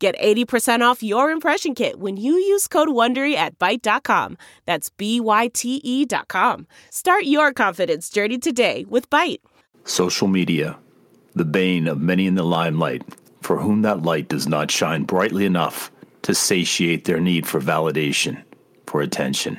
Get 80% off your impression kit when you use code WONDERY at Byte.com. That's B-Y-T-E dot com. Start your confidence journey today with Byte. Social media, the bane of many in the limelight, for whom that light does not shine brightly enough to satiate their need for validation, for attention.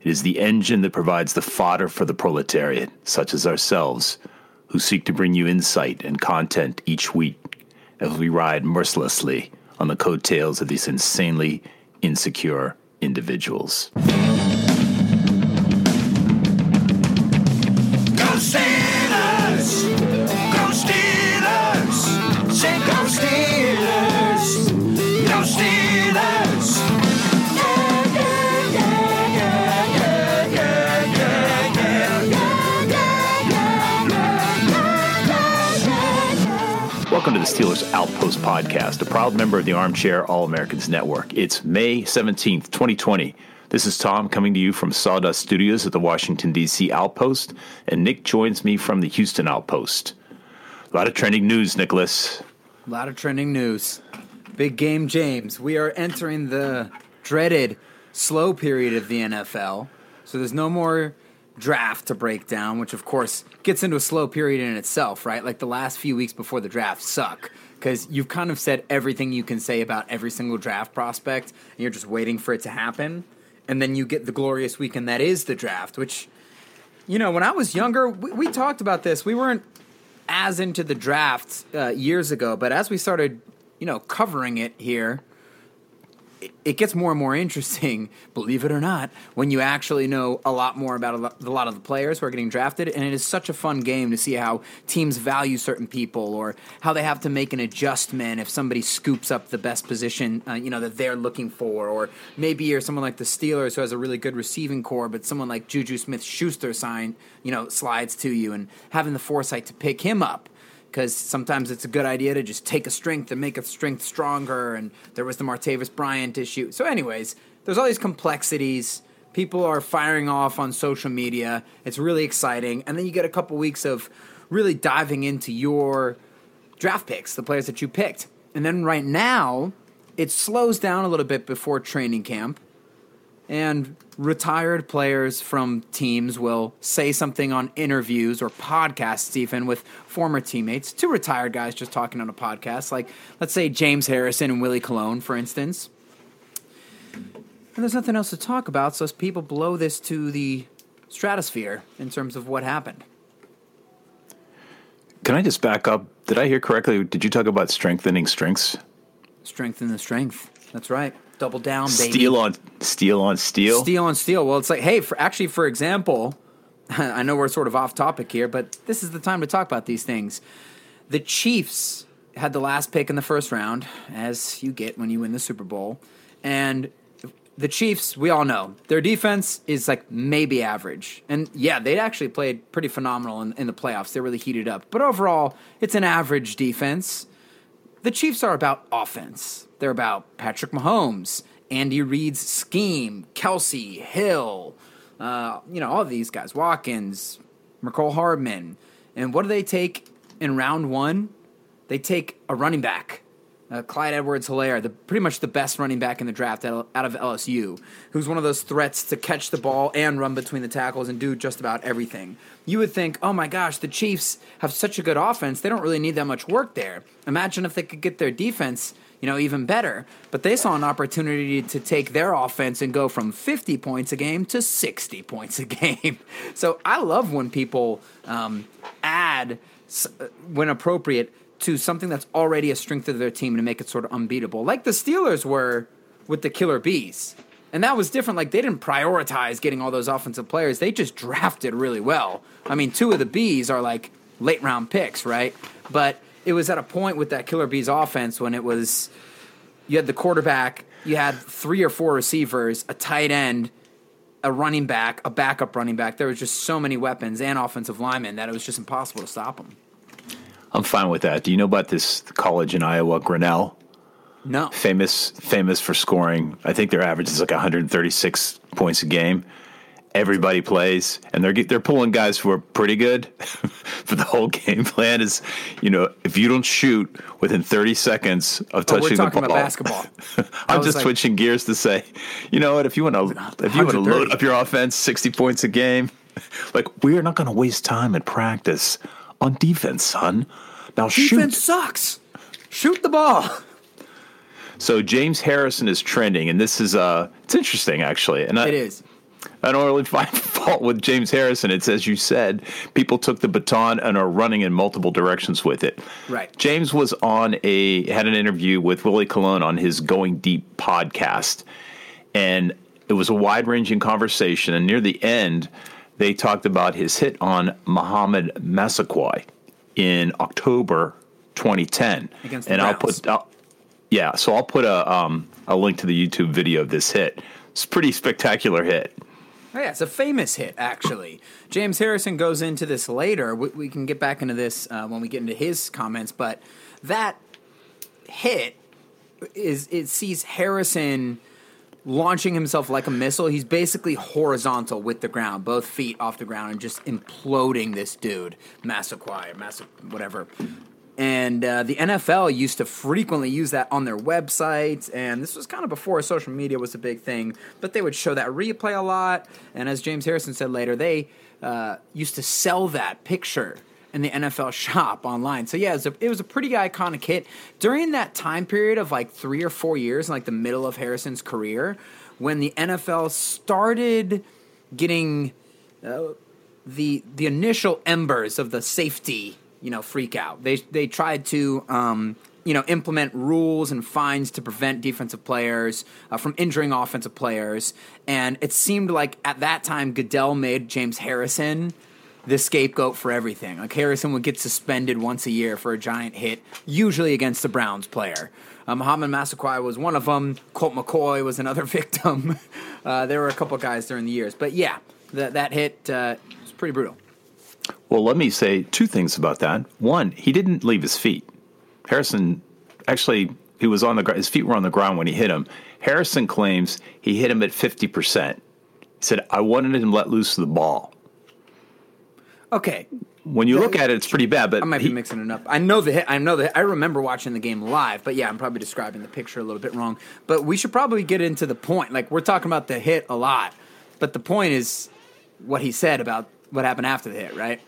It is the engine that provides the fodder for the proletariat, such as ourselves, who seek to bring you insight and content each week as we ride mercilessly on the coattails of these insanely insecure individuals. Steelers Outpost Podcast, a proud member of the Armchair All Americans Network. It's May 17th, 2020. This is Tom coming to you from Sawdust Studios at the Washington, D.C. Outpost, and Nick joins me from the Houston Outpost. A lot of trending news, Nicholas. A lot of trending news. Big game, James. We are entering the dreaded slow period of the NFL. So there's no more draft to break down, which of course gets into a slow period in itself, right? Like the last few weeks before the draft suck because you've kind of said everything you can say about every single draft prospect, and you're just waiting for it to happen. And then you get the glorious weekend that is the draft, which, you know, when I was younger, we, we talked about this. We weren't as into the draft uh, years ago, but as we started, you know, covering it here, it, gets more and more interesting, believe it or not, when you actually know a lot more about a lot, of the players who are getting drafted. And it is such a fun game to see how teams value certain people or how they have to make an adjustment if somebody scoops up the best position, uh, you know, that they're looking for. Or maybe you're someone like the Steelers who has a really good receiving corps, but someone like Juju Smith Schuster sign, you know, slides to you and having the foresight to pick him up because sometimes it's a good idea to just take a strength and make a strength stronger. And there was the Martavis Bryant issue. So, anyways, there's all these complexities. People are firing off on social media. It's really exciting. And then you get a couple weeks of really diving into your draft picks, the players that you picked. And then right now, it slows down a little bit before training camp and retired players from teams will say something on interviews or podcasts even with former teammates two retired guys just talking on a podcast like let's say james harrison and willie colon for instance and there's nothing else to talk about so people blow this to the stratosphere in terms of what happened Can I just back up? Did I hear correctly? Did you talk about strengthening strengths? strengthen the strength that's right double down baby Steel on steel on steel. Steel on steel. Well, it's like, hey, for actually, for example, I know we're sort of off topic here, but this is the time to talk about these things. The Chiefs had the last pick in the first round, as you get when you win the Super Bowl, and the Chiefs, we all know their defense is like maybe average, and yeah, they actually played pretty phenomenal in, in the playoffs. They really heated up, but overall, it's an average defense. The Chiefs are about offense. They're about Patrick Mahomes, Andy Reid's scheme, Kelce, Hill, uh, you know, all these guys, Watkins, Mecole Hardman. And what do they take in round one? They take a running back, uh, Clyde Edwards Helaire, the pretty much the best running back in the draft out of LSU, who's one of those threats to catch the ball and run between the tackles and do just about everything. You would think, oh my gosh, the Chiefs have such a good offense; they don't really need that much work there. Imagine if they could get their defense, you know, even better. But they saw an opportunity to take their offense and go from 50 points a game to 60 points a game. So I love when people um, add, uh, when appropriate, to something that's already a strength of their team to make it sort of unbeatable, like the Steelers were with the Killer Bees. And that was different. Like, they didn't prioritize getting all those offensive players, they just drafted really well. I mean, two of the Bees are like late round picks, right? But it was at a point with that Killer Bees offense when it was you had the quarterback you had three or four receivers, a tight end, a running back, a backup running back. There was just so many weapons and offensive linemen that it was just impossible to stop them. I'm fine with that. Do you know about this college in Iowa, Grinnell? No. Famous, famous for scoring. I think their average is like 136 points a game. Everybody plays, and they're they're pulling guys who are pretty good. but the whole game plan is, you know, if you don't shoot within 30 seconds of Oh, touching we're talking the ball, about basketball. I'm just like- switching gears to say, you know what? If you want to, if you want to load up your offense, 60 points a game, like we are not going to waste time at practice on defense, son. Now shoot. Defense sucks. Shoot the ball. So James Harrison is trending, and this is uh, it's interesting actually, and I, It is. I don't really find fault with James Harrison. It's as you said, people took the baton and are running in multiple directions with it. Right. James was on a had an interview with Willie Colon on his Going Deep podcast, and it was a wide ranging conversation. And near the end, they talked about his hit on Mohamed Massaquoi in October 2010. Against the and I'll put I'll, yeah, so I'll put a um, a link to the YouTube video of this hit. It's a pretty spectacular hit. Oh, yeah, it's a famous hit, actually. James Harrison goes into this later. We, we can get back into this uh, when we get into his comments, but that hit is it sees Harrison launching himself like a missile. He's basically horizontal with the ground, both feet off the ground, and just imploding this dude, Massaquoi or Massa, whatever. And uh, the NFL used to frequently use that on their websites, and this was kind of before social media was a big thing. But they would show that replay a lot, and as James Harrison said later, they uh, used to sell that picture in the NFL shop online. So yeah, it was, a, it was a pretty iconic hit during that time period of like three or four years, in like the middle of Harrison's career, when the NFL started getting uh, the the initial embers of the safety, you know, freak out. They they tried to um, you know implement rules and fines to prevent defensive players uh, from injuring offensive players, and it seemed like at that time Goodell made James Harrison the scapegoat for everything. Like Harrison would get suspended once a year for a giant hit, usually against the Browns player. Uh, Mohamed Massaquoi was one of them. Colt McCoy was another victim. Uh, there were a couple guys during the years, but yeah, that that hit uh, was pretty brutal. Well, let me say two things about that. One, he didn't leave his feet. Harrison actually he was on the his feet were on the ground when he hit him. Harrison claims he hit him at fifty percent. He said, "I wanted him let loose the ball." Okay, When you look at it, it's pretty bad. But I might he- be mixing it up. I know the hit. I know the. I remember watching the game live, but yeah, I'm probably describing the picture a little bit wrong. But we should probably get into the point. Like we're talking about the hit a lot, but the point is what he said about what happened after the hit, right?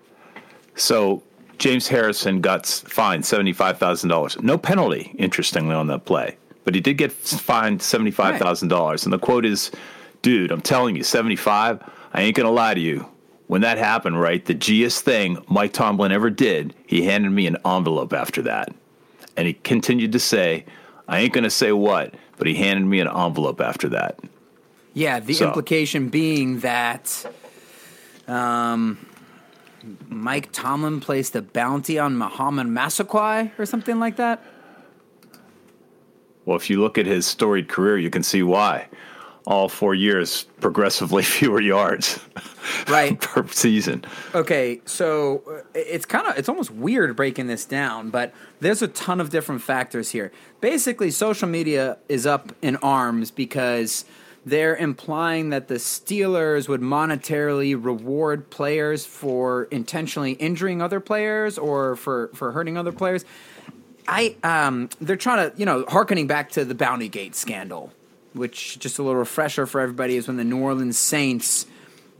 So James Harrison got fined seventy five thousand dollars. No penalty, interestingly, on that play, but he did get fined seventy five thousand dollars. And the quote is, "Dude, I'm telling you, seventy five. I ain't gonna lie to you. When that happened, right, the Gist thing Mike Tomlin ever did, he handed me an envelope after that, and he continued to say, I ain't gonna say what, but he handed me an envelope after that. Yeah, the So- implication being that um, Mike Tomlin placed a bounty on Mohamed Massaquoi or something like that. Well, if you look at his storied career, you can see why. All four years, progressively fewer yards Right. per season. Okay, so uh, it's kind of it's almost weird breaking this down, but there's a ton of different factors here. Basically, social media is up in arms because they're implying that the Steelers would monetarily reward players for intentionally injuring other players or for for hurting other players. I um they're trying to, you know, harkening back to the Bounty Gate scandal, which just a little refresher for everybody is when the New Orleans Saints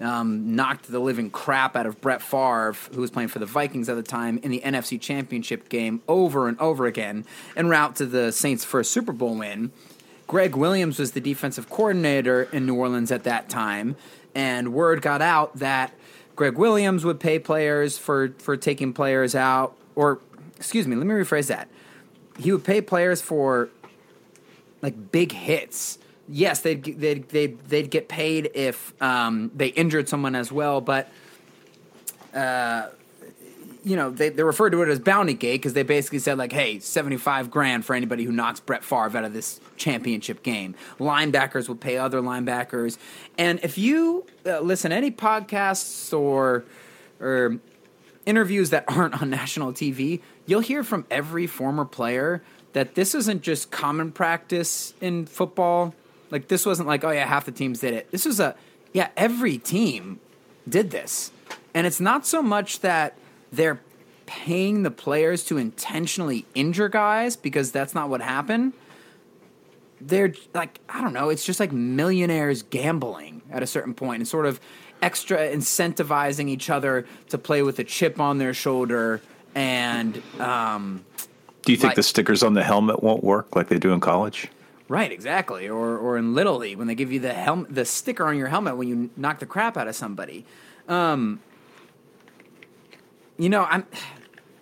um, knocked the living crap out of Brett Favre, who was playing for the Vikings at the time, in the NFC Championship game over and over again, en route to the Saints' first Super Bowl win. Gregg Williams was the defensive coordinator in New Orleans at that time, and word got out that Gregg Williams would pay players for, for taking players out, or excuse me, let me rephrase that. He would pay players for like big hits. Yes, they'd they'd they'd, they'd get paid if um, they injured someone as well, but uh, you know, they, they referred to it as Bounty Gate because they basically said, like, hey, 75 grand for anybody who knocks Brett Favre out of this championship game. Linebackers will pay other linebackers. And if you uh, listen any podcasts or, or interviews that aren't on national TV, you'll hear from every former player that this isn't just common practice in football. Like, this wasn't like, oh, yeah, half the teams did it. This was a, yeah, every team did this. And it's not so much that they're paying the players to intentionally injure guys because that's not what happened. They're like, I don't know, it's just like millionaires gambling at a certain point and sort of extra incentivizing each other to play with a chip on their shoulder. And, um, Do you think Like- the stickers on the helmet won't work like they do in college? Right, exactly. Or or in Little League when they give you the helm the sticker on your helmet when you knock the crap out of somebody. Um, you know, I'm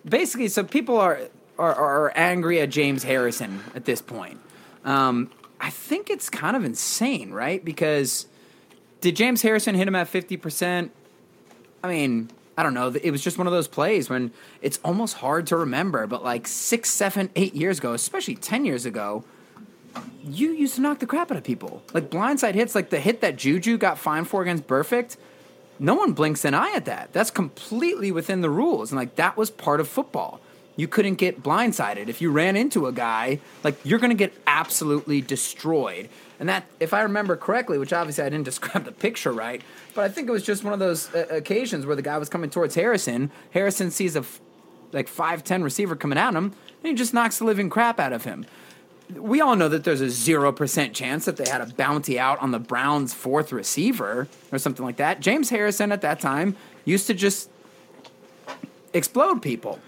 basically so people are are, are angry at James Harrison at this point. Um, I think it's kind of insane, right? Because did James Harrison hit him at fifty percent? I mean, I don't know. It was just one of those plays when it's almost hard to remember, but like six, seven, eight years ago, especially ten years ago, you used to knock the crap out of people. Like blindside hits, like the hit that Juju got fined for against Burfict. No one blinks an eye at that. That's completely within the rules. And like that was part of football. You couldn't get blindsided. If you ran into a guy, like you're going to get absolutely destroyed. And that, if I remember correctly, which obviously I didn't describe the picture right, but I think it was just one of those uh, occasions where the guy was coming towards Harrison. Harrison sees a f- like 5'10 receiver coming at him, and he just knocks the living crap out of him we all know that there's a 0% chance that they had a bounty out on the Browns' fourth receiver or something like that. James Harrison at that time used to just explode people.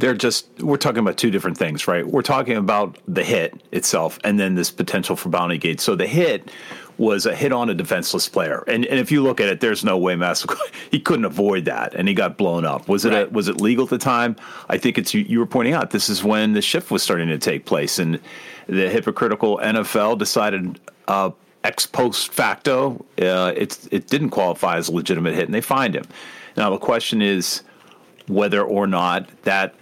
They're just we're talking about two different things, right? We're talking about the hit itself and then this potential for bounty gate. So the hit was a hit on a defenseless player. And and if you look at it, there's no way Mass he couldn't avoid that and he got blown up. Was it a, was it legal at the time? I think it's you, you were pointing out this is when the shift was starting to take place and the hypocritical NFL decided uh ex post facto uh, it it didn't qualify as a legitimate hit and they fined him. Now the question is whether or not that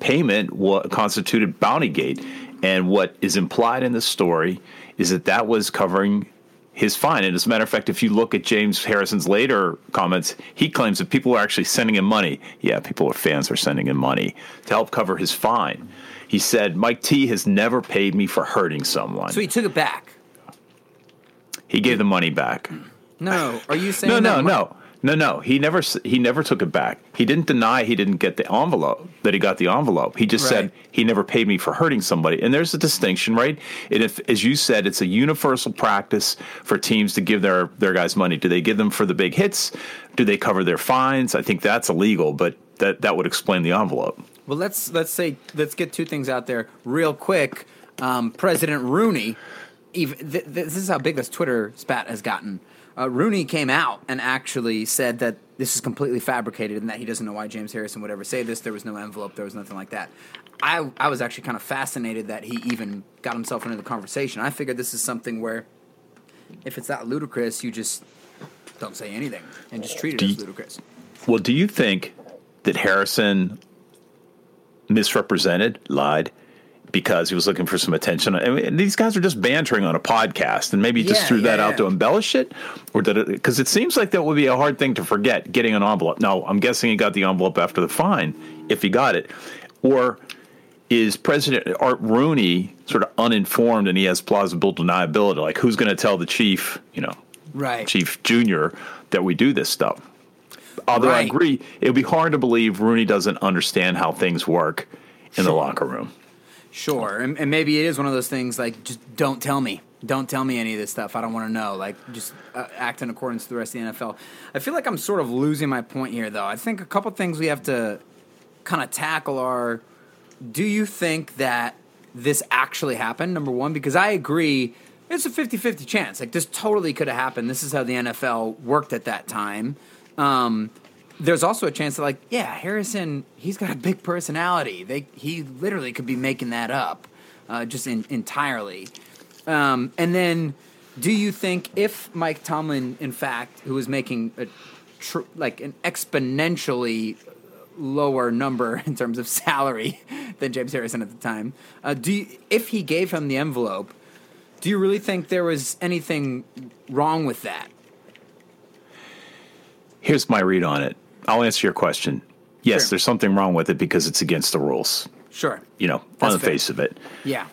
payment wa- constituted bounty gate. And what is implied in the story is that that was covering his fine. And as a matter of fact, if you look at James Harrison's later comments, he claims that people are actually sending him money. Yeah, people or fans are sending him money to help cover his fine. He said, Mike T has never paid me for hurting someone. So he took it back. He gave the money back. No, are you saying No, no, that Mi- no, no, no. He never he never took it back. He didn't deny he didn't get the envelope that he got the envelope. He just Right. said he never paid me for hurting somebody. And there's a distinction, right? And if, as you said, it's a universal practice for teams to give their their guys money. Do they give them for the big hits? Do they cover their fines? I think that's illegal, but that that would explain the envelope. Well, let's let's say let's get two things out there real quick. Um, President Rooney, even th- th- this is how big this Twitter spat has gotten. Uh, Rooney came out and actually said that this is completely fabricated and that he doesn't know why James Harrison would ever say this. There was no envelope. There was nothing like that. I I was actually kind of fascinated that he even got himself into the conversation. I figured this is something where if it's that ludicrous, you just don't say anything and just treat it Do as you- ludicrous. Well, do you think that Harrison misrepresented, lied, because he was looking for some attention? I mean, these guys are just bantering on a podcast, and maybe he just Yeah, threw that yeah, out to embellish it, or did it? Because it seems like that would be a hard thing to forget, getting an envelope. No, I'm guessing he got the envelope after the fine, if he got it, or. Is President Art Rooney sort of uninformed and he has plausible deniability? Like, who's going to tell the chief, you know, Right. Chief Junior, that we do this stuff. Although I agree, it would be hard to believe Rooney doesn't understand how things work in the locker room. Sure, and, and maybe it is one of those things like just don't tell me, don't tell me any of this stuff. I don't want to know. Like just uh, act in accordance with the rest of the NFL. I feel like I'm sort of losing my point here, though. I think a couple things we have to kind of tackle are: Do you think that this actually happened? Number one, because I agree. It's a 50-50 chance. Like this totally could have happened. This is how the NFL worked at that time. Um, there's also a chance that like yeah harrison he's got a big personality they he literally could be making that up uh, just in, entirely um, and then do you think if mike tomlin in fact who was making a tr- like an exponentially lower number in terms of salary than James Harrison at the time. Uh, do you, if he gave him the envelope, do you really think there was anything wrong with that? Here's my read on it. I'll answer your question. Yes, Sure. there's something wrong with it because it's against the rules. Sure. You know, That's on the fair. face of it. Yeah.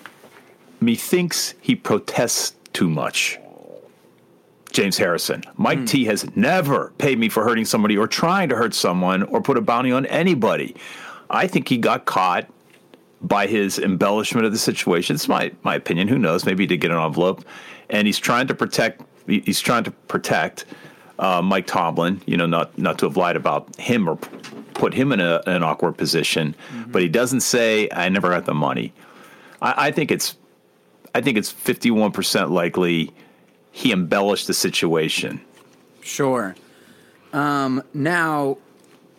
Methinks he protests too much. James Harrison. Mike Hmm. T has never paid me for hurting somebody or trying to hurt someone or put a bounty on anybody. I think he got caught by his embellishment of the situation. It's my my opinion. Who knows? Maybe he did get an envelope, and he's trying to protect. He's trying to protect uh, Mike Tomlin. You know, not not to have lied about him or put him in a, an awkward position. But he doesn't say, "I never got the money." I, I think it's I think it's fifty one percent likely he embellished the situation. Sure. Um, now,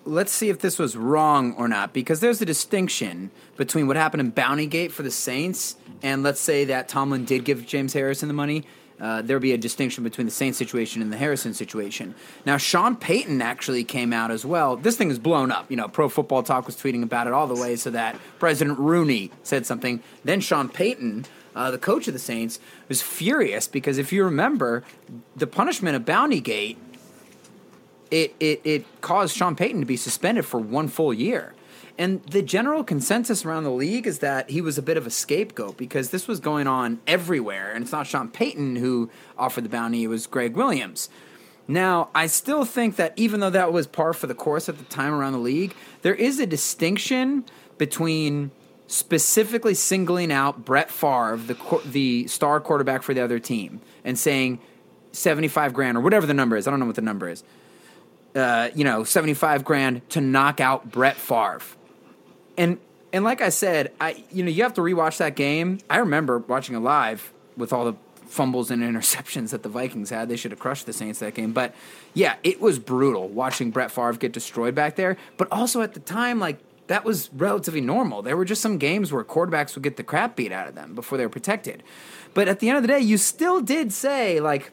let's see if this was wrong or not, because there's a distinction between what happened in Bountygate for the Saints and let's say that Tomlin did give James Harrison the money. Uh, there be a distinction between the Saints situation and the Harrison situation. Now, Sean Payton actually came out as well. This thing is blown up. You know, Pro Football Talk was tweeting about it all the way so that President Rooney said something. Then Sean Payton, uh, the coach of the Saints, was furious because if you remember, the punishment of Bountygate it, it, it caused Sean Payton to be suspended for one full year. And the general consensus around the league is that he was a bit of a scapegoat because this was going on everywhere. And it's not Sean Payton who offered the bounty, it was Gregg Williams. Now, I still think that even though that was par for the course at the time around the league, there is a distinction between specifically singling out Brett Favre, the, the star quarterback for the other team, and saying 75 grand or whatever the number is. I don't know what the number is uh, you know, 75 grand to knock out Brett Favre. And and like I said, I you know, you have to rewatch that game. I remember watching it live with all the fumbles and interceptions that the Vikings had. They should have crushed the Saints that game. But yeah, it was brutal watching Brett Favre get destroyed back there. But also at the time, like that was relatively normal. There were just some games where quarterbacks would get the crap beat out of them before they were protected. But at the end of the day, you still did say like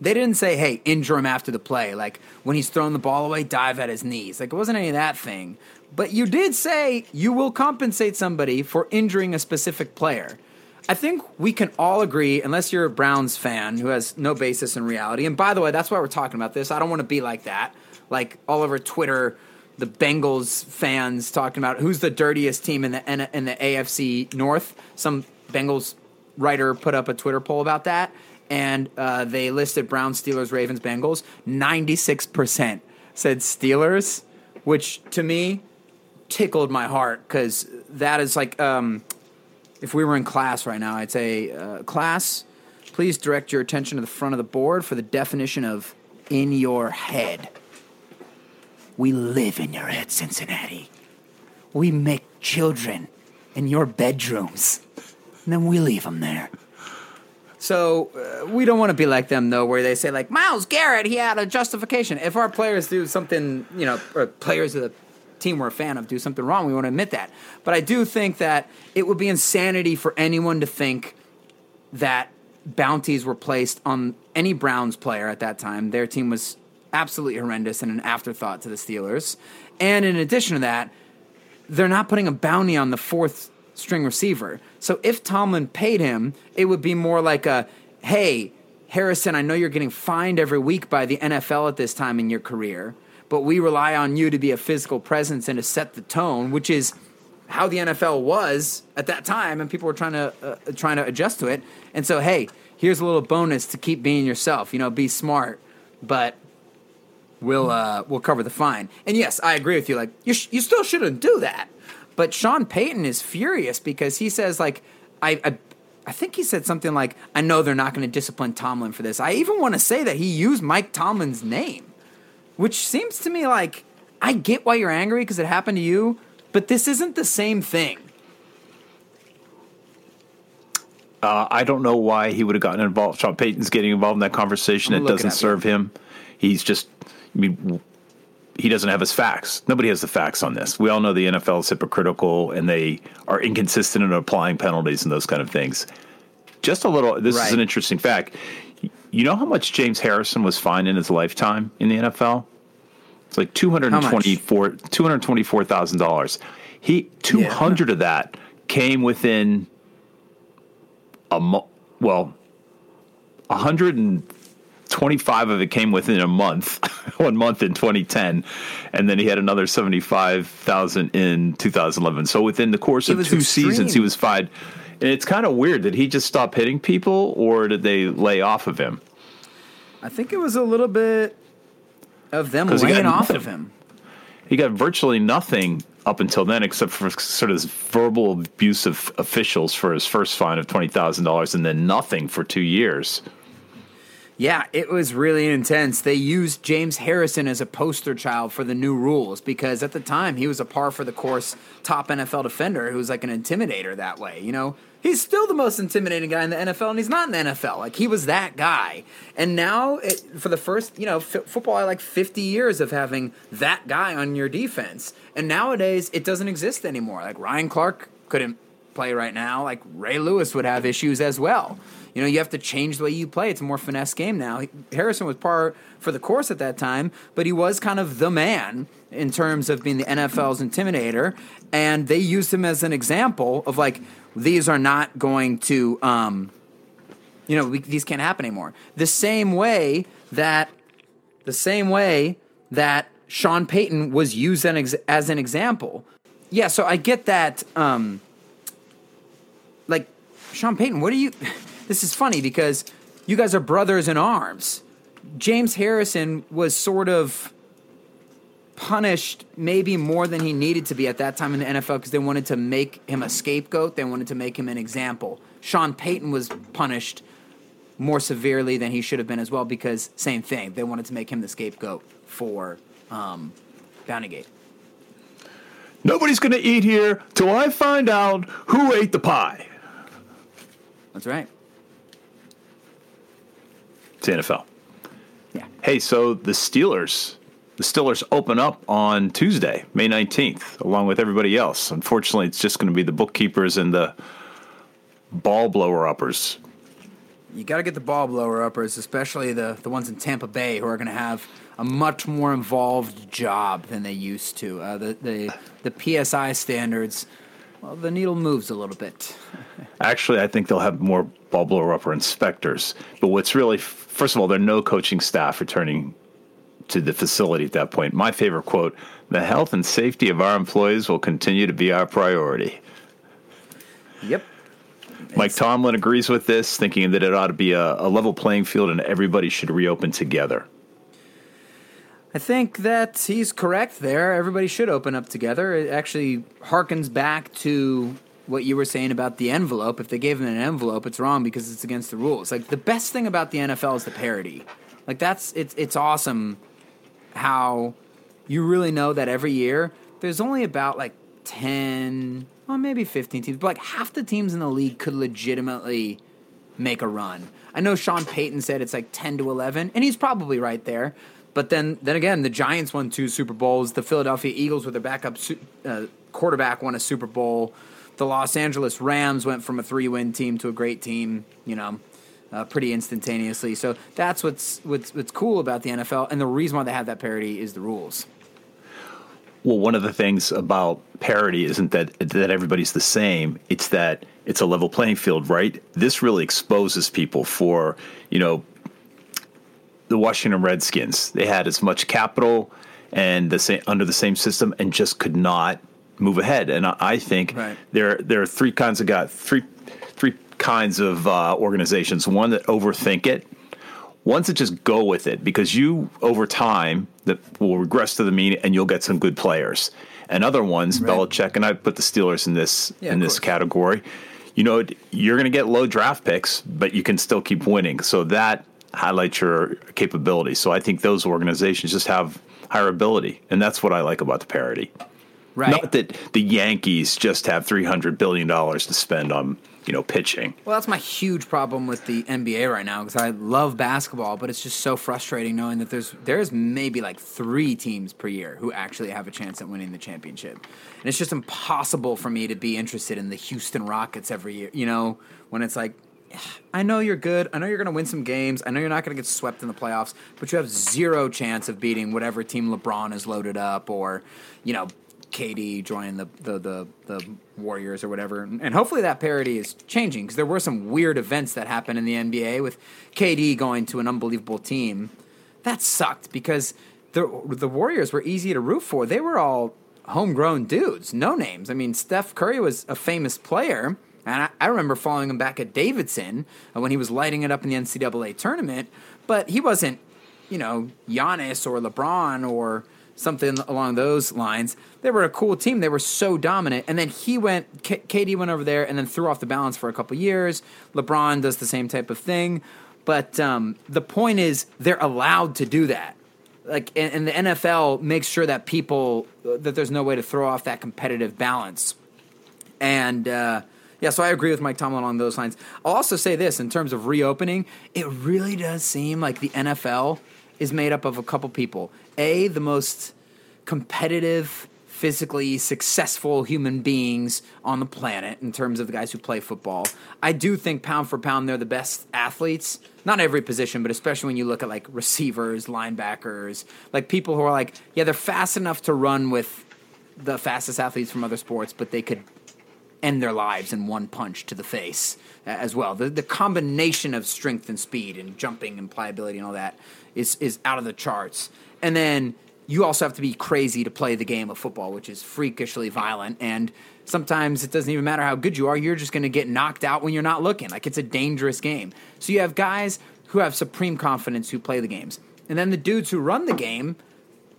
they didn't say, hey, injure him after the play. Like, when he's throwing the ball away, dive at his knees. Like, it wasn't any of that thing. But you did say you will compensate somebody for injuring a specific player. I think we can all agree, unless you're a Browns fan who has no basis in reality. And by the way, that's why we're talking about this. I don't want to be like that. Like, all over Twitter, the Bengals fans talking about who's the dirtiest team in the, in the AFC North. Some Bengals writer put up a Twitter poll about that and uh, they listed Browns, Steelers, Ravens, Bengals. Ninety-six percent said Steelers, which to me tickled my heart because that is like um, if we were in class right now, I'd say uh, class. Please direct your attention to the front of the board for the definition of in your head. We live in your head, Cincinnati. We make children in your bedrooms, and then we leave them there. So uh, we don't want to be like them though, where they say like Myles Garrett, he had a justification. If our players do something, you know, or players of the team we're a fan of do something wrong, we want to admit that. But I do think that it would be insanity for anyone to think that bounties were placed on any Browns player at that time. Their team was absolutely horrendous and an afterthought to the Steelers. And in addition to that, they're not putting a bounty on the fourth string receiver. So if Tomlin paid him, it would be more like a, hey, Harrison, I know you're getting fined every week by the NFL at this time in your career, but we rely on you to be a physical presence and to set the tone, which is how the NFL was at that time, and people were trying to uh, trying to adjust to it. And so, hey, here's a little bonus to keep being yourself. You know, be smart, but we'll uh, we'll cover the fine. And yes, I agree with you. Like you, sh- you still shouldn't do that. But Sean Payton is furious because he says like I. I I think he said something like, I know they're not going to discipline Tomlin for this. I even want to say that he used Mike Tomlin's name, which seems to me like I get why you're angry because it happened to you, but this isn't the same thing. Uh, I don't know why he would have gotten involved. Sean Payton's getting involved in that conversation. I'm It doesn't serve him. He's just, I mean, he doesn't have his facts. Nobody has the facts on this. We all know the NFL is hypocritical and they are inconsistent in applying penalties and those kind of things. Just a little, this is an interesting fact. You know how much James Harrison was fined in his lifetime in the NFL? It's like two hundred twenty-four two hundred twenty-four thousand dollars. He two hundred of that came within a mo- well, hundred and twenty-five of it came within a month, one month in twenty ten, and then he had another seventy-five thousand in two thousand eleven. So within the course of two seasons, he was fined. And it's kind of weird. Did he just stop hitting people, or did they lay off of him? I think it was a little bit of them he laying off nothing. of him. He got virtually nothing up until then, except for sort of verbal abuse of officials for his first fine of twenty thousand dollars, and then nothing for two years. Yeah, it was really intense. They used James Harrison as a poster child for the new rules because at the time he was a par for the course top NFL defender who was like an intimidator that way. You know, he's still the most intimidating guy in the NFL, and he's not in the NFL. Like he was that guy, and now it, for the first, you know, f- football I like fifty years of having that guy on your defense, and nowadays it doesn't exist anymore. Like Ryan Clark couldn't play right now. Like Ray Lewis would have issues as well. You know, you have to change the way you play. It's a more finesse game now. Harrison was par for the course at that time, but he was kind of the man in terms of being the NFL's intimidator. And they used him as an example of like, these are not going to, um, you know, we, these can't happen anymore. The same way that, the same way that Sean Payton was used an ex- as an example. Yeah, so I get that. Um, like Sean Payton, what are you? This is funny because you guys are brothers in arms. James Harrison was sort of punished maybe more than he needed to be at that time in the NFL because they wanted to make him a scapegoat. They wanted to make him an example. Sean Payton was punished more severely than he should have been as well because same thing. They wanted to make him the scapegoat for um, Bountygate. Nobody's going to eat here till I find out who ate the pie. That's right. It's the NFL. Yeah. Hey, so the Steelers, the Steelers open up on Tuesday, May 19th, along with everybody else. Unfortunately, it's just going to be the bookkeepers and the ball blower uppers. You got to get the ball blower uppers, especially the, the ones in Tampa Bay, who are going to have a much more involved job than they used to. Uh, the, the the PSI standards, well, the needle moves a little bit. Actually, I think they'll have more ball blower upper inspectors. But what's really, first of all, there are no coaching staff returning to the facility at that point. My favorite quote the health and safety of our employees will continue to be our priority. Yep. Mike Tomlin agrees with this, thinking that it ought to be a, a level playing field and everybody should reopen together. I think that he's correct there. Everybody should open up together. It actually harkens back to what you were saying about the envelope. If they gave him an envelope, it's wrong because it's against the rules. Like the best thing about the NFL is the parity. Like that's it's it's awesome how you really know that every year there's only about like 10 well maybe 15 teams but like half the teams in the league could legitimately make a run. I know sean payton said it's like 10 to 11 and he's probably right there but then then again the giants won two super bowls the philadelphia eagles with their backup su- uh, quarterback won a super bowl the los angeles rams went from a three-win team to a great team you know uh, pretty instantaneously. So that's what's what's what's cool about the NFL, and the reason why they have that parity is the rules. Well, one of the things about parity isn't that that everybody's the same. It's that it's a level playing field, right? This really exposes people for, you know, the Washington Redskins. They had as much capital and the same under the same system and just could not move ahead. And I, I think Right. there there are three kinds of guys, three three kinds of uh, organizations. One that overthink it, ones that just go with it because you over time that will regress to the mean and you'll get some good players and other ones Right. Belichick and I put the Steelers in this Yeah, in this course. category you know you're going to get low draft picks but you can still keep winning so that highlights your capability so I think those organizations just have higher ability and that's what I like about the parity Right. not that the Yankees just have 300 billion dollars to spend on you know pitching well, that's my huge problem with the NBA right now because I love basketball, but it's just so frustrating knowing that there's there's maybe like three teams per year who actually have a chance at winning the championship, and it's just impossible for me to be interested in the Houston Rockets every year. You know, when it's like I know you're good. I know you're going to win some games. I know you're not going to get swept in the playoffs, but you have zero chance of beating whatever team LeBron has loaded up or, you know, KD joining the the the, the Warriors or whatever. And hopefully that parity is changing because there were some weird events that happened in the NBA with KD going to an unbelievable team. That sucked because the the Warriors were easy to root for. They were all homegrown dudes, no names. I mean, Steph Curry was a famous player. And I, I remember following him back at Davidson when he was lighting it up in the NCAA tournament, but he wasn't, you know, Giannis or LeBron or something along those lines. They were a cool team. They were so dominant. And then he went, K- KD went over there and then threw off the balance for a couple years. LeBron does the same type of thing. But um, the point is, they're allowed to do that. Like, and, and the NFL makes sure that people, that there's no way to throw off that competitive balance. And, uh, yeah, so I agree with Mike Tomlin on those lines. I'll also say this in terms of reopening, it really does seem like the NFL is made up of a couple people. A, the most competitive, physically successful human beings on the planet in terms of the guys who play football. I do think pound for pound they're the best athletes. Not every position, but especially when you look at like receivers, linebackers, like people who are like, yeah, they're fast enough to run with the fastest athletes from other sports, but they could end their lives in one punch to the face uh, as well. The, the combination of strength and speed and jumping and pliability and all that is is out of the charts. And then you also have to be crazy to play the game of football, which is freakishly violent and sometimes it doesn't even matter how good you are, you're just going to get knocked out when you're not looking. Like it's a dangerous game. So you have guys who have supreme confidence who play the games. And then the dudes who run the game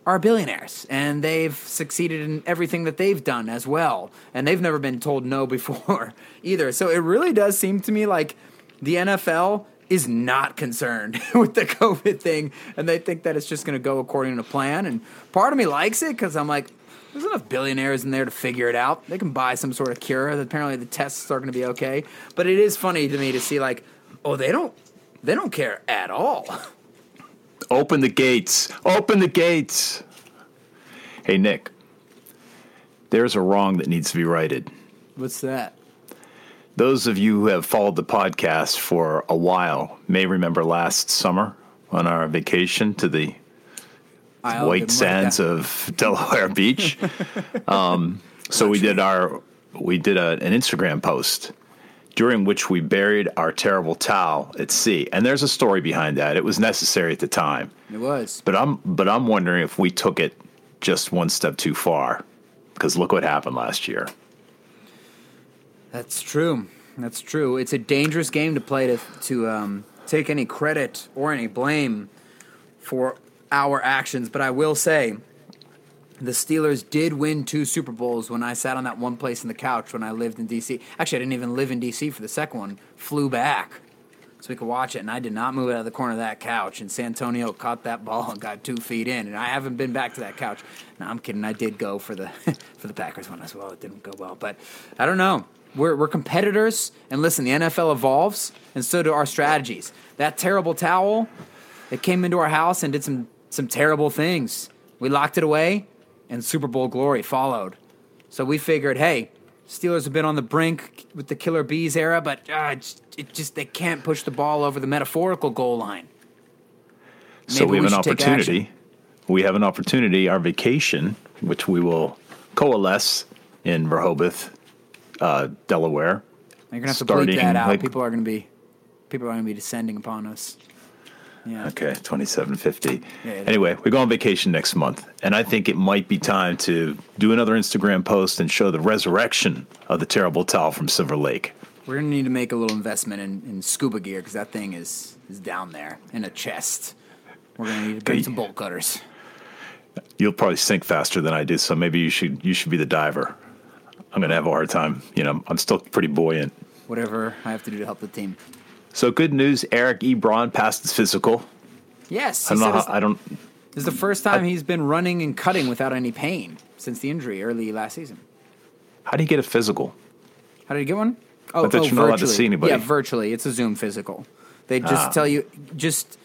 are billionaires and they've succeeded in everything that they've done as well. And they've never been told no before either. So it really does seem to me like the NFL is not concerned with the COVID thing and they think that it's just going to go according to plan. And part of me likes it because I'm like, there's enough billionaires in there to figure it out. They can buy some sort of cure. Apparently the tests are going to be okay. But it is funny to me to see like, oh, they don't they don't care at all. Open the gates. Open the gates. Hey, Nick. There's a wrong that needs to be righted. What's that? Those of you who have followed the podcast for a while may remember last summer on our vacation to the Isle white sands of Delaware Beach. um, so we did our we did a, an Instagram post during which we buried our terrible towel at sea. And there's a story behind that. It was necessary at the time. It was. But I'm but I'm wondering if we took it just one step too far. Because look what happened last year. That's true. That's true. It's a dangerous game to play to to um, take any credit or any blame for our actions. But I will say, the Steelers did win two Super Bowls when I sat on that one place in the couch when I lived in D.C. Actually, I didn't even live in D.C. for the second one. Flew back so we could watch it, and I did not move out of the corner of that couch. And Santonio caught that ball and got two feet in, and I haven't been back to that couch. No, I'm kidding. I did go for the for the Packers one as well. It didn't go well, but I don't know. We're we're competitors, and listen, the NFL evolves, and so do our strategies. That terrible towel, it came into our house and did some some terrible things. We locked it away, and Super Bowl glory followed. So we figured, hey, Steelers have been on the brink with the Killer Bees era, but uh, it just they can't push the ball over the metaphorical goal line. so Maybe we have we an opportunity. We have an opportunity, our vacation, which we will coalesce in Rehoboth, uh, Delaware. You're gonna have to bleep that out. like- people are gonna be people are gonna be descending upon us. Yeah. Okay, twenty-seven fifty. Yeah, yeah. Anyway, we go on vacation next month, and I think it might be time to do another Instagram post and show the resurrection of the terrible towel from Silver Lake. We're gonna need to make a little investment in, in scuba gear because that thing is is down there in a chest. We're gonna need to Okay. some bolt cutters. You'll probably sink faster than I do, so maybe you should you should be the diver. I'm gonna have a hard time. You know, I'm still pretty buoyant. Whatever I have to do to help the team. So good news, Eric Ebron passed his physical. Yes, I don't know. How, I don't. this is the first time he's been running and cutting without any pain since the injury early last season. How do you get a physical? How did you get one? Oh, thought oh, you're not allowed to see anybody. Yeah, virtually. It's a Zoom physical. They just Ah. tell you, just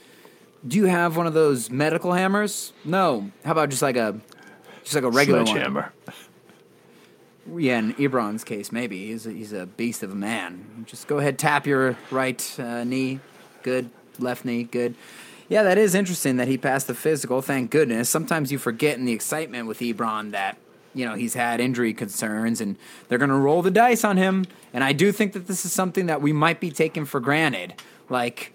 do you have one of those medical hammers? No. How about just like a, just like a regular one? Yeah, in Ebron's case, maybe he's a, he's a beast of a man. Just go ahead, tap your right uh, knee, good. Left knee, good. Yeah, that is interesting that he passed the physical. Thank goodness. Sometimes you forget in the excitement with Ebron that you know he's had injury concerns and they're going to roll the dice on him. And I do think that this is something that we might be taking for granted. Like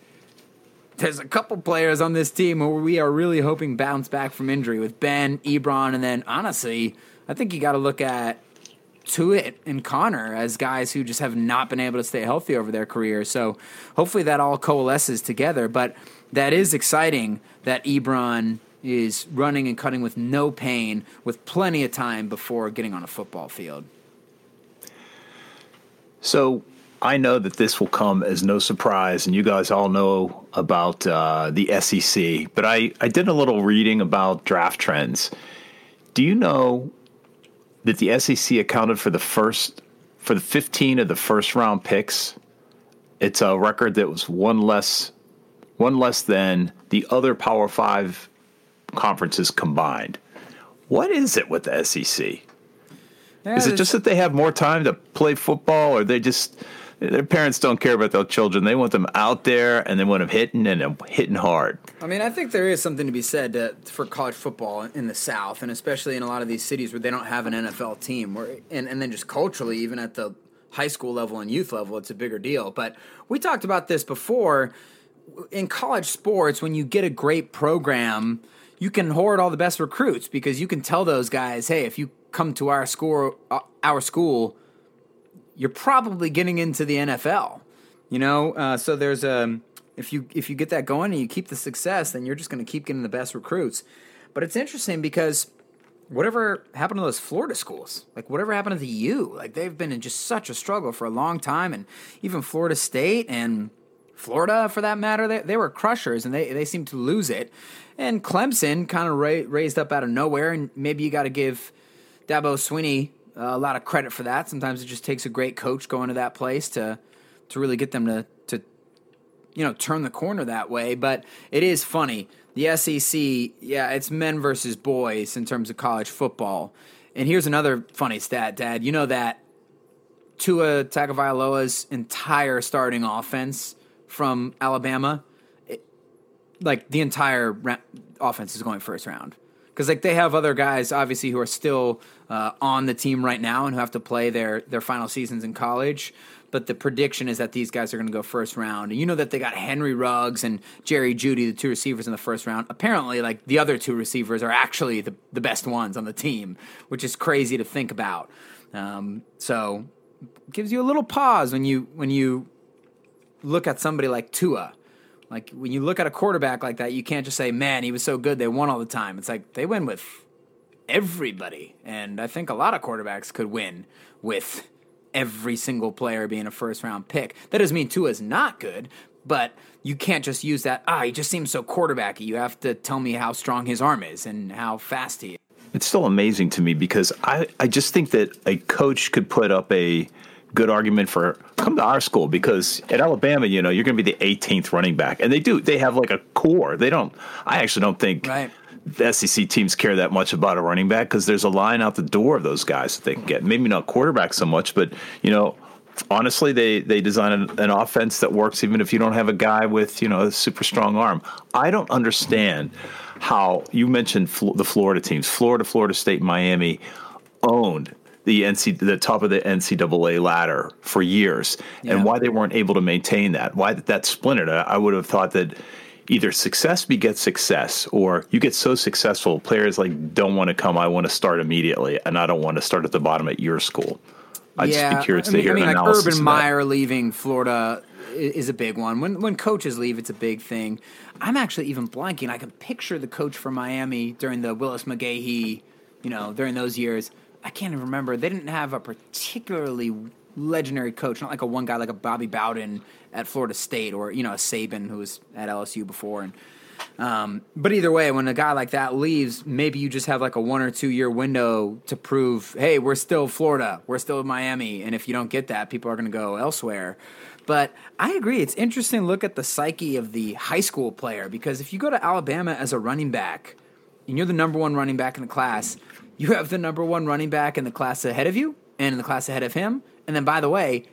there's a couple players on this team where we are really hoping bounce back from injury with Ben, Ebron, and then honestly, I think you got to look at Tuitt and Conner as guys who just have not been able to stay healthy over their career. So hopefully that all coalesces together. But that is exciting that Ebron is running and cutting with no pain, with plenty of time before getting on a football field. So I know that this will come as no surprise, and you guys all know about uh, the SEC, but I, I did a little reading about draft trends. Do you know that the SEC accounted for the first for the 15 of the first round picks? It's a record that was one less one less than the other Power 5 conferences combined. What is it with the SEC? Yeah, Is it just that they have more time to play football, or they just their parents don't care about their children? They want them out there and they want them hitting and hitting hard. I mean, I think there is something to be said to, for college football in the South, and especially in a lot of these cities where they don't have an NFL team, where, and, and then just culturally, even at the high school level and youth level, it's a bigger deal. But we talked about this before. In college sports, when you get a great program, you can hoard all the best recruits because you can tell those guys, hey, if you come to our school, uh, our school, you're probably getting into the NFL. You know, uh, so there's a if you if you get that going and you keep the success, then you're just going to keep getting the best recruits. But it's interesting because whatever happened to those Florida schools, like whatever happened to the U, like they've been in just such a struggle for a long time, and even Florida State and Florida, for that matter, they, they were crushers and they, they seem to lose it. And Clemson kind of ra- raised up out of nowhere, and maybe you got to give Dabo Swinney a lot of credit for that. Sometimes it just takes a great coach going to that place to to really get them to to you know turn the corner that way. But it is funny. The SEC, yeah, it's men versus boys in terms of college football. And here's another funny stat, Dad. You know that Tua Tagovailoa's entire starting offense from Alabama, it, like the entire ra- offense is going first round because like they have other guys obviously who are still uh, on the team right now and who have to play their their final seasons in college. But the prediction is that these guys are going to go first round. And you know that they got Henry Ruggs and Jerry Jeudy, the two receivers in the first round. Apparently, like the other two receivers are actually the, the best ones on the team, which is crazy to think about. Um, so gives you a little pause when you when you look at somebody like Tua. Like when you look at a quarterback like that, you can't just say, "Man, he was so good, they won all the time." It's like they win with everybody, and I think a lot of quarterbacks could win with every single player being a first round pick. That doesn't mean Tua's not good, but you can't just use that. Ah, he just seems so quarterbacky. You have to tell me how strong his arm is and how fast he is. It's still amazing to me because I, I just think that a coach could put up a good argument for come to our school because at Alabama, you know, you're going to be the 18th running back, and they do. They have like a core. They don't. I actually don't think Right. the SEC teams care that much about a running back because there's a line out the door of those guys that they can get. Maybe not quarterback so much, but you know. Honestly, they they design an, an offense that works even if you don't have a guy with you know a super strong arm. I don't understand how you mentioned Fl- the Florida teams, Florida, Florida State, Miami, owned the NC the top of the NCAA ladder for years, Yeah. and why they weren't able to maintain that. Why that, that splintered. I, I would have thought that either success begets success, or you get so successful, players like don't want to come. I want to start immediately, and I don't want to start at the bottom at your school. I'd just be curious I to mean, hear I mean, an like. Urban. Meyer leaving Florida is a big one. When when coaches leave, it's a big thing. I'm actually even blanking. I can picture the coach for Miami during the Willis McGahee, you know, during those years. I can't even remember. They didn't have a particularly legendary coach, not like a one guy like a Bobby Bowden at Florida State or you know a Saban who was at LSU before and. Um, but either way, when a guy like that leaves, maybe you just have like a one or two year window to prove, hey, we're still Florida, we're still Miami, and if you don't get that, people are going to go elsewhere. But I agree, it's interesting look at the psyche of the high school player because if you go to Alabama as a running back and you're the number one running back in the class, you have the number one running back in the class ahead of you and in the class ahead of him. And then, by the way,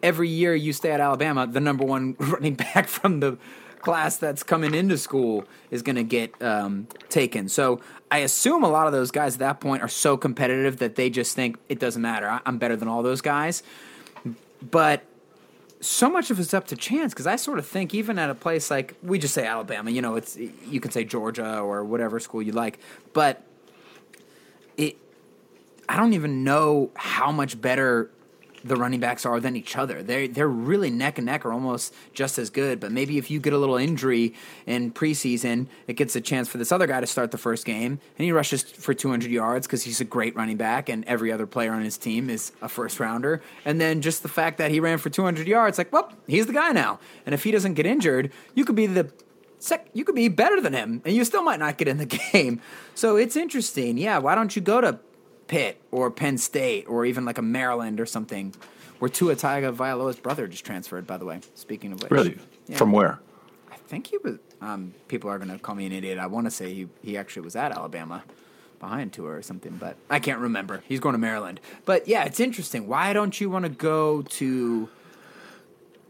every year you stay at Alabama, the number one running back from the class that's coming into school is going to get um, taken. So I assume a lot of those guys at that point are so competitive that they just think it doesn't matter. I- I'm better than all those guys. But so much of it's up to chance because I sort of think even at a place like we just say Alabama, you know, it's you can say Georgia or whatever school you like, but it I don't even know how much better the running backs are than each other. They they're really neck and neck or almost just as good. But maybe if you get a little injury in preseason, it gets a chance for this other guy to start the first game, and he rushes for 200 yards because he's a great running back, and every other player on his team is a first rounder. And then just the fact that he ran for 200 yards, like, well, he's the guy now. And if he doesn't get injured, you could be the sec- you could be better than him, and you still might not get in the game. So it's interesting. Yeah, why don't you go to Pitt or Penn State or even like a Maryland or something, where Tua Tagovailoa's brother just transferred. By the way, speaking of which, Really? Yeah. From where? I think he was. Um, people are going to call me an idiot. I want to say he he actually was at Alabama behind Tua or something, but I can't remember. He's going to Maryland. But yeah, it's interesting. Why don't you want to go to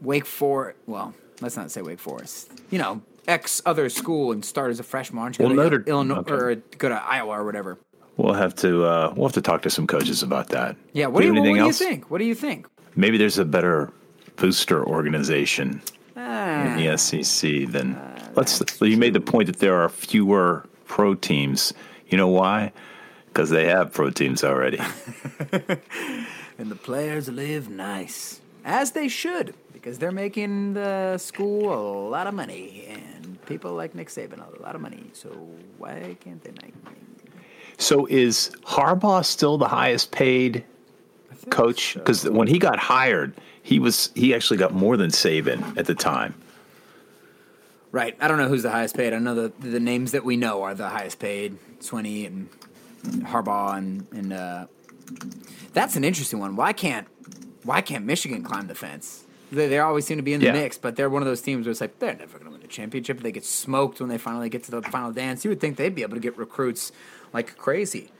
Wake Forest? Well, let's not say Wake Forest. You know, X other school and start as a freshman. You Well, Notre- Illinois okay. or go to Iowa or whatever? We'll have to uh, we'll have to talk to some coaches about that. Yeah. What do you, have what do you think? What do you think? Maybe there's a better booster organization Ah, in the SEC than let's. You made the point that there are fewer pro teams. You know why? Because they have pro teams already. and the players live nice, as they should, because they're making the school a lot of money, and people like Nick Saban a lot of money. So why can't they make money? So is Harbaugh still the highest paid coach? Because when he got hired, he was he actually got more than Saban at the time. Right. I don't know who's the highest paid. I know the the names that we know are the highest paid: Swinney and Harbaugh, and and uh, that's an interesting one. Why can't why can't Michigan climb the fence? They, they always seem to be in the Yeah. mix, but they're one of those teams where it's like they're never going to win the championship. They get smoked when they finally get to the final dance. You would think they'd be able to get recruits like crazy,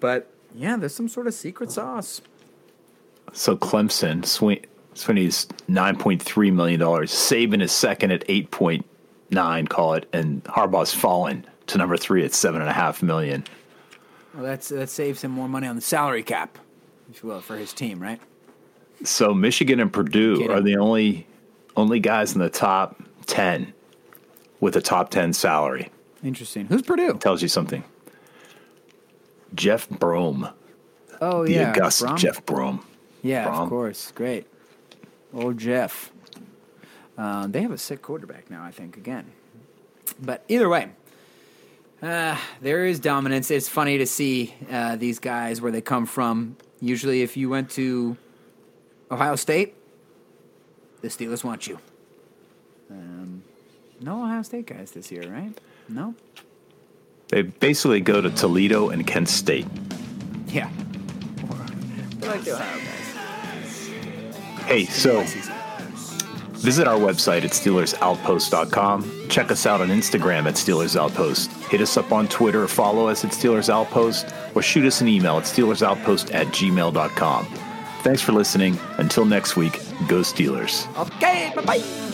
but yeah, there's some sort of secret sauce. So Clemson, Swin- Swinney's nine point three million dollars. Saban is second at eight point nine, call it, and Harbaugh's fallen to number three at seven and a half million. Well, that's that saves him more money on the salary cap, if you will, for his team, right? So Michigan and Purdue Kidding. are the only only guys in the top ten with a top ten salary. Interesting. Who's Purdue? Tells you something. Jeff Brohm, Oh the yeah, august Fromm? Jeff Brohm. Yeah, Fromm. of course. Great. Old Jeff. Um, they have a sick quarterback now, I think, again. But either way, uh, there is dominance. It's funny to see uh, these guys where they come from. Usually, if you went to Ohio State, the Steelers want you. Um, no Ohio State guys this year, right? No? They basically go to Toledo and Kent State. Yeah. I like the Ohio guys. Hey, so visit our website at SteelersOutpost.com. Check us out on Instagram at Steelers Outpost. Hit us up on Twitter, follow us at Steelers Outpost, or shoot us an email at SteelersOutpost at gmail.com. Thanks for listening. Until next week, go Steelers. Okay, bye bye.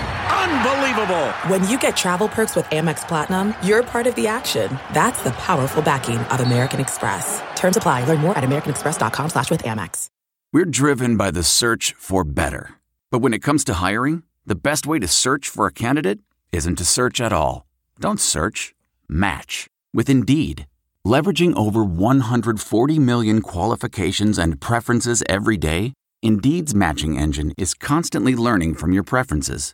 Unbelievable! When you get travel perks with Amex Platinum, you're part of the action. That's the powerful backing of American Express. Terms apply. Learn more at americanexpress.com slash with Amex. We're driven by the search for better. But when it comes to hiring, the best way to search for a candidate isn't to search at all. Don't search, match with Indeed. Leveraging over 140 million qualifications and preferences every day, Indeed's matching engine is constantly learning from your preferences.